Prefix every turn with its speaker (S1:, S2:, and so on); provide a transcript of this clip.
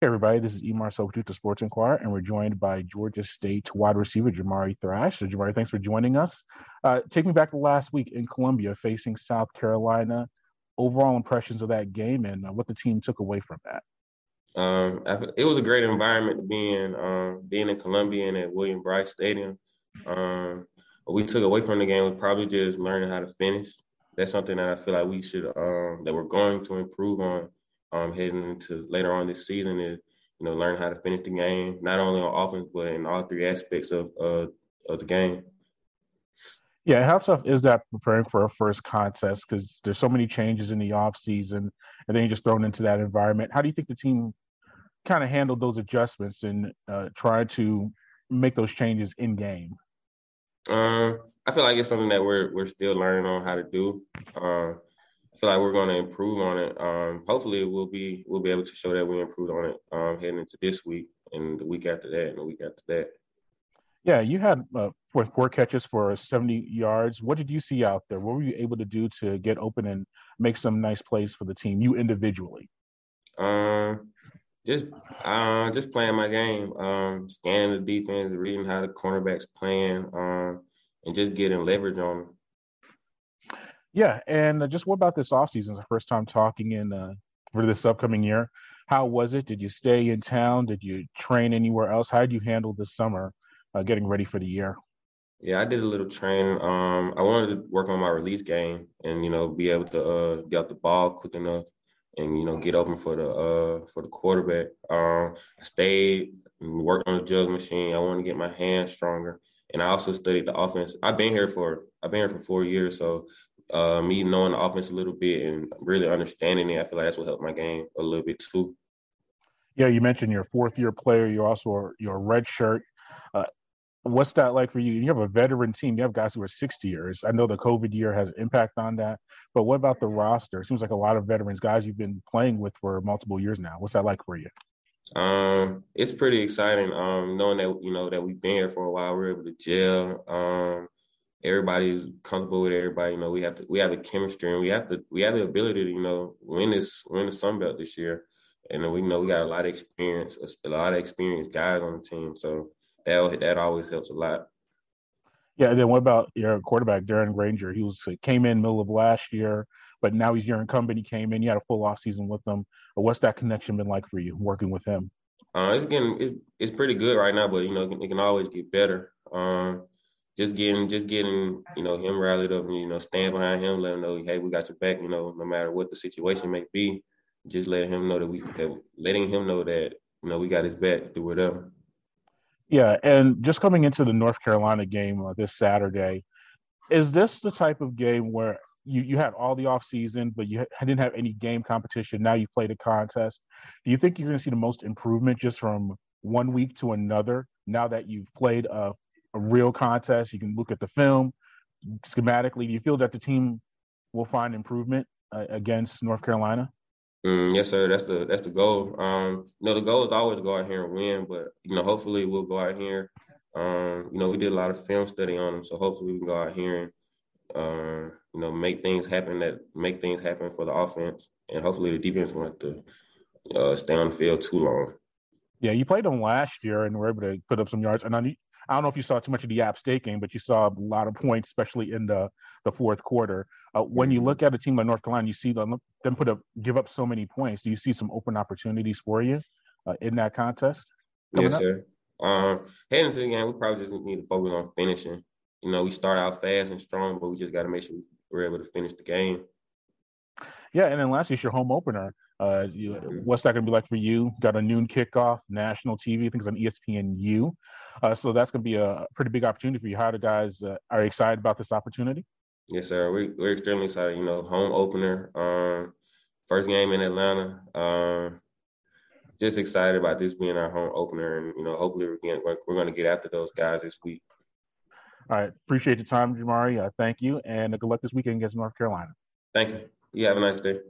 S1: Hey everybody, this is Marcel Pourtout to Sports Inquirer, and we're joined by Georgia State wide receiver Jamari Thrash. So Jamari, thanks for joining us. Uh, take me back to last week in Columbia facing South Carolina. Overall impressions of that game and uh, what the team took away from that.
S2: Um, it was a great environment to be in, um, being in Columbia and at William Brice Stadium. Um, what we took away from the game was probably just learning how to finish. That's something that I feel like we should, um, that we're going to improve on um, heading into later on this season is you know learn how to finish the game, not only on offense but in all three aspects of uh, of the game.
S1: Yeah, how tough is that preparing for a first contest? Because there's so many changes in the off season, and then you're just thrown into that environment. How do you think the team kind of handled those adjustments and uh, try to make those changes in game?
S2: Um, I feel like it's something that we're we're still learning on how to do. Uh, feel like we're going to improve on it. Um, hopefully, we'll be we'll be able to show that we improved on it um, heading into this week and the week after that and the week after that.
S1: Yeah, you had uh, four, four catches for 70 yards. What did you see out there? What were you able to do to get open and make some nice plays for the team, you individually?
S2: Um, just uh, just playing my game, um, scanning the defense, reading how the cornerbacks playing, um, and just getting leverage on them.
S1: Yeah, and uh, just what about this offseason? It's the first time talking in uh, for this upcoming year. How was it? Did you stay in town? Did you train anywhere else? How did you handle this summer, uh, getting ready for the year?
S2: Yeah, I did a little training. Um, I wanted to work on my release game and you know be able to uh, get the ball quick enough and you know get open for the uh, for the quarterback. Um, I stayed and worked on the jug machine. I wanted to get my hands stronger, and I also studied the offense. I've been here for I've been here for four years, so uh, me knowing the offense a little bit and really understanding it, I feel like that's what helped my game a little bit too.
S1: Yeah, you mentioned your fourth year player. You're also your red shirt. Uh, what's that like for you? You have a veteran team. You have guys who are 60 years. I know the COVID year has impact on that, but what about the roster? It seems like a lot of veterans, guys you've been playing with for multiple years now. What's that like for you?
S2: Um, it's pretty exciting. Um, knowing that you know that we've been here for a while, we're able to gel. Um, everybody's comfortable with everybody. You know, we have to we have the chemistry and we have to we have the ability to you know win this win the Sun Belt this year. And we know we got a lot of experience, a lot of experienced guys on the team. So that that always helps a lot.
S1: Yeah. And then what about your quarterback, Darren Grainger? He was came in middle of last year, but now he's your incumbent. He came in. You had a full off season with him. What's that connection been like for you working with him?
S2: Uh, it's getting it's, it's pretty good right now, but you know it can always get better. Um, just getting just getting you know him rallied up and you know stand behind him, let him know hey we got your back. You know no matter what the situation may be, just letting him know that we that, letting him know that you know we got his back through whatever.
S1: Yeah, and just coming into the North Carolina game uh, this Saturday, is this the type of game where you, you had all the off season, but you didn't have any game competition. Now you played a contest. Do you think you're going to see the most improvement just from one week to another now that you've played a a real contest. You can look at the film schematically. Do you feel that the team will find improvement uh, against North Carolina?
S2: Mm, yes, sir. That's the that's the goal. Um, you know, the goal is always to go out here and win, but you know, hopefully we'll go out here. Um, you know, we did a lot of film study on them, so hopefully we can go out here and uh, you know make things happen that make things happen for the offense, and hopefully the defense won't have to uh, stay on the field too long.
S1: Yeah, you played them last year and were able to put up some yards. And I, I don't know if you saw too much of the App State game, but you saw a lot of points, especially in the the fourth quarter. Uh, when you mm-hmm. look at a team like North Carolina, you see them them put up give up so many points. Do you see some open opportunities for you uh, in that contest?
S2: Yes, up? sir. Um, heading into the game, we probably just need to focus on finishing. You know, we start out fast and strong, but we just got to make sure we're able to finish the game.
S1: Yeah, and then lastly, it's your home opener. Uh, you, what's that going to be like for you? Got a noon kickoff, national TV. I think it's on ESPNU. Uh, so that's going to be a pretty big opportunity for you. How the guys uh, are excited about this opportunity?
S2: Yes, sir. We, we're extremely excited. You know, home opener, um, first game in Atlanta. Um, just excited about this being our home opener, and you know, hopefully we're, getting, we're, we're going to get after those guys this week.
S1: All right, appreciate the time, Jamari. Uh, thank you, and good luck this weekend against North Carolina.
S2: Thank you. You have a nice day.